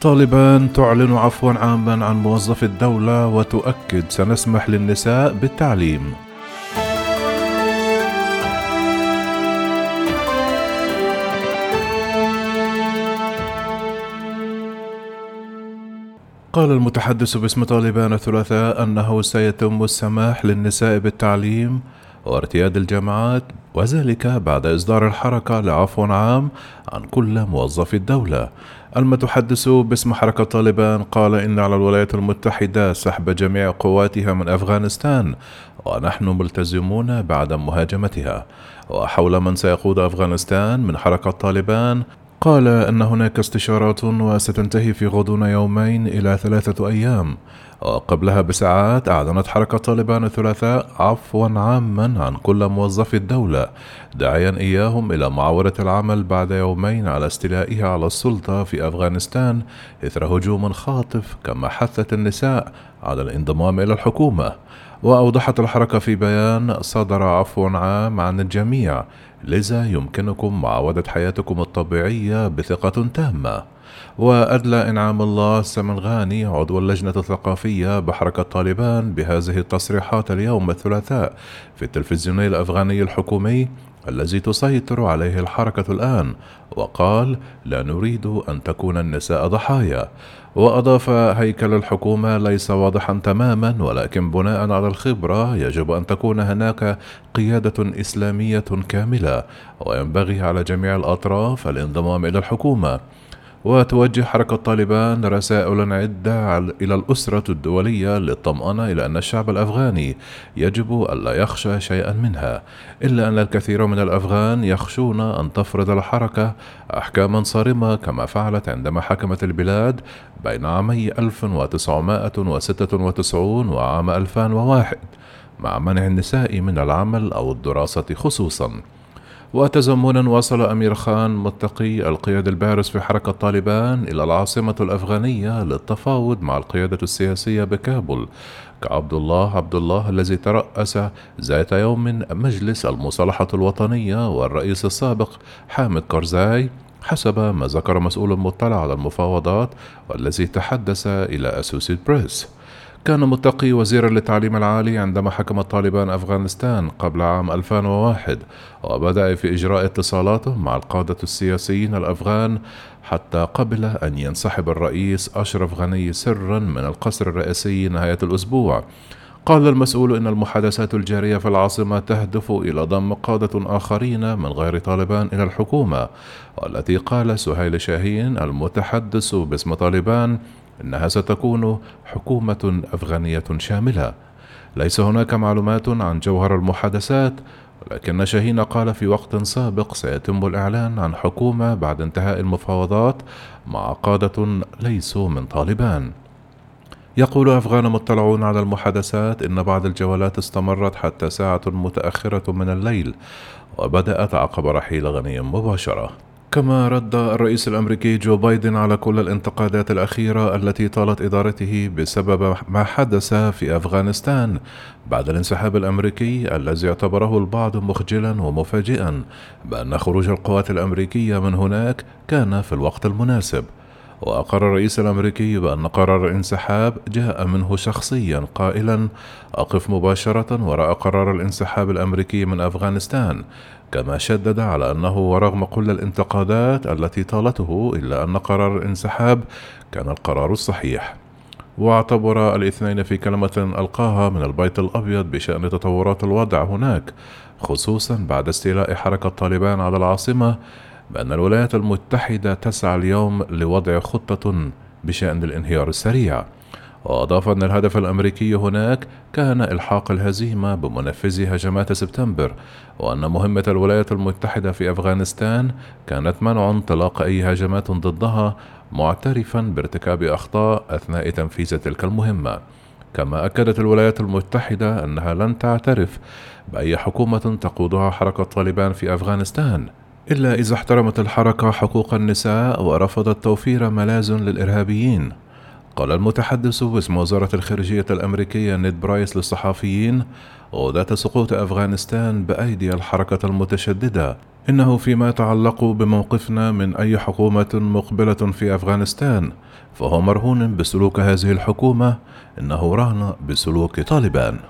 طالبان تعلن عفوا عاما عن موظفي الدولة وتؤكد سنسمح للنساء بالتعليم. قال المتحدث باسم طالبان الثلاثاء أنه سيتم السماح للنساء بالتعليم وارتياد الجامعات وذلك بعد إصدار الحركة لعفو عام عن كل موظفي الدولة. المتحدث باسم حركة طالبان قال إن على الولايات المتحدة سحب جميع قواتها من أفغانستان ونحن ملتزمون بعدم مهاجمتها. وحول من سيقود أفغانستان من حركة طالبان قال أن هناك استشارات وستنتهي في غضون يومين إلى ثلاثة أيام. وقبلها بساعات أعلنت حركة طالبان الثلاثاء عفوا عاما عن كل موظفي الدولة داعيا إياهم إلى معاورة العمل بعد يومين على استيلائها على السلطة في أفغانستان إثر هجوم خاطف كما حثت النساء على الانضمام إلى الحكومة. وأوضحت الحركة في بيان صدر عفو عام عن الجميع لذا يمكنكم معاودة حياتكم الطبيعية بثقة تامة. وأدلى إنعام الله السمنغاني عضو اللجنة الثقافية بحركة طالبان بهذه التصريحات اليوم الثلاثاء في التلفزيوني الأفغاني الحكومي الذي تسيطر عليه الحركة الآن وقال لا نريد أن تكون النساء ضحايا وأضاف هيكل الحكومة ليس واضحا تماما ولكن بناء على الخبرة يجب أن تكون هناك قيادة إسلامية كاملة وينبغي على جميع الأطراف الانضمام إلى الحكومة وتوجه حركة طالبان رسائل عدة إلى الأسرة الدولية للطمأنة إلى أن الشعب الأفغاني يجب ألا يخشى شيئا منها إلا أن الكثير من الأفغان يخشون أن تفرض الحركة أحكاما صارمة كما فعلت عندما حكمت البلاد بين عامي 1996 وعام 2001 مع منع النساء من العمل أو الدراسة خصوصاً. وتزمنا وصل أمير خان متقي القيادة البارز في حركة طالبان إلى العاصمة الأفغانية للتفاوض مع القيادة السياسية بكابول كعبد الله عبد الله الذي ترأس ذات يوم مجلس المصالحة الوطنية والرئيس السابق حامد كرزاي حسب ما ذكر مسؤول مطلع على المفاوضات والذي تحدث إلى أسوسيت بريس كان متقي وزيرا للتعليم العالي عندما حكم طالبان أفغانستان قبل عام 2001 وبدأ في إجراء اتصالاته مع القادة السياسيين الأفغان حتى قبل أن ينسحب الرئيس أشرف غني سرا من القصر الرئاسي نهاية الأسبوع. قال المسؤول إن المحادثات الجارية في العاصمة تهدف إلى ضم قادة آخرين من غير طالبان إلى الحكومة والتي قال سهيل شاهين المتحدث باسم طالبان إنها ستكون حكومة أفغانية شاملة. ليس هناك معلومات عن جوهر المحادثات ولكن شاهين قال في وقت سابق سيتم الإعلان عن حكومة بعد انتهاء المفاوضات مع قادة ليسوا من طالبان. يقول أفغان مطلعون على المحادثات إن بعض الجولات استمرت حتى ساعة متأخرة من الليل وبدأت عقب رحيل غني مباشرة. كما رد الرئيس الأمريكي جو بايدن على كل الانتقادات الأخيرة التي طالت إدارته بسبب ما حدث في أفغانستان بعد الانسحاب الأمريكي الذي اعتبره البعض مخجلا ومفاجئا بأن خروج القوات الأمريكية من هناك كان في الوقت المناسب. وأقر الرئيس الأمريكي بأن قرار الانسحاب جاء منه شخصيا قائلا أقف مباشرة وراء قرار الانسحاب الأمريكي من أفغانستان كما شدد على أنه ورغم كل الانتقادات التي طالته إلا أن قرار الانسحاب كان القرار الصحيح واعتبر الاثنين في كلمة ألقاها من البيت الأبيض بشأن تطورات الوضع هناك خصوصا بعد استيلاء حركة طالبان على العاصمة بأن الولايات المتحدة تسعى اليوم لوضع خطة بشأن الانهيار السريع. وأضاف أن الهدف الأمريكي هناك كان إلحاق الهزيمة بمنفذي هجمات سبتمبر وأن مهمة الولايات المتحدة في أفغانستان كانت منع انطلاق أي هجمات ضدها معترفا بارتكاب أخطاء أثناء تنفيذ تلك المهمة. كما أكدت الولايات المتحدة أنها لن تعترف بأي حكومة تقودها حركة طالبان في أفغانستان. إلا إذا احترمت الحركة حقوق النساء ورفضت توفير ملاذ للإرهابيين. قال المتحدث باسم وزارة الخارجية الأمريكية نيد برايس للصحفيين وذات سقوط أفغانستان بأيدي الحركة المتشددة. إنه فيما يتعلق بموقفنا من أي حكومة مقبلة في أفغانستان. فهو مرهون بسلوك هذه الحكومة. إنه رهن بسلوك طالبان.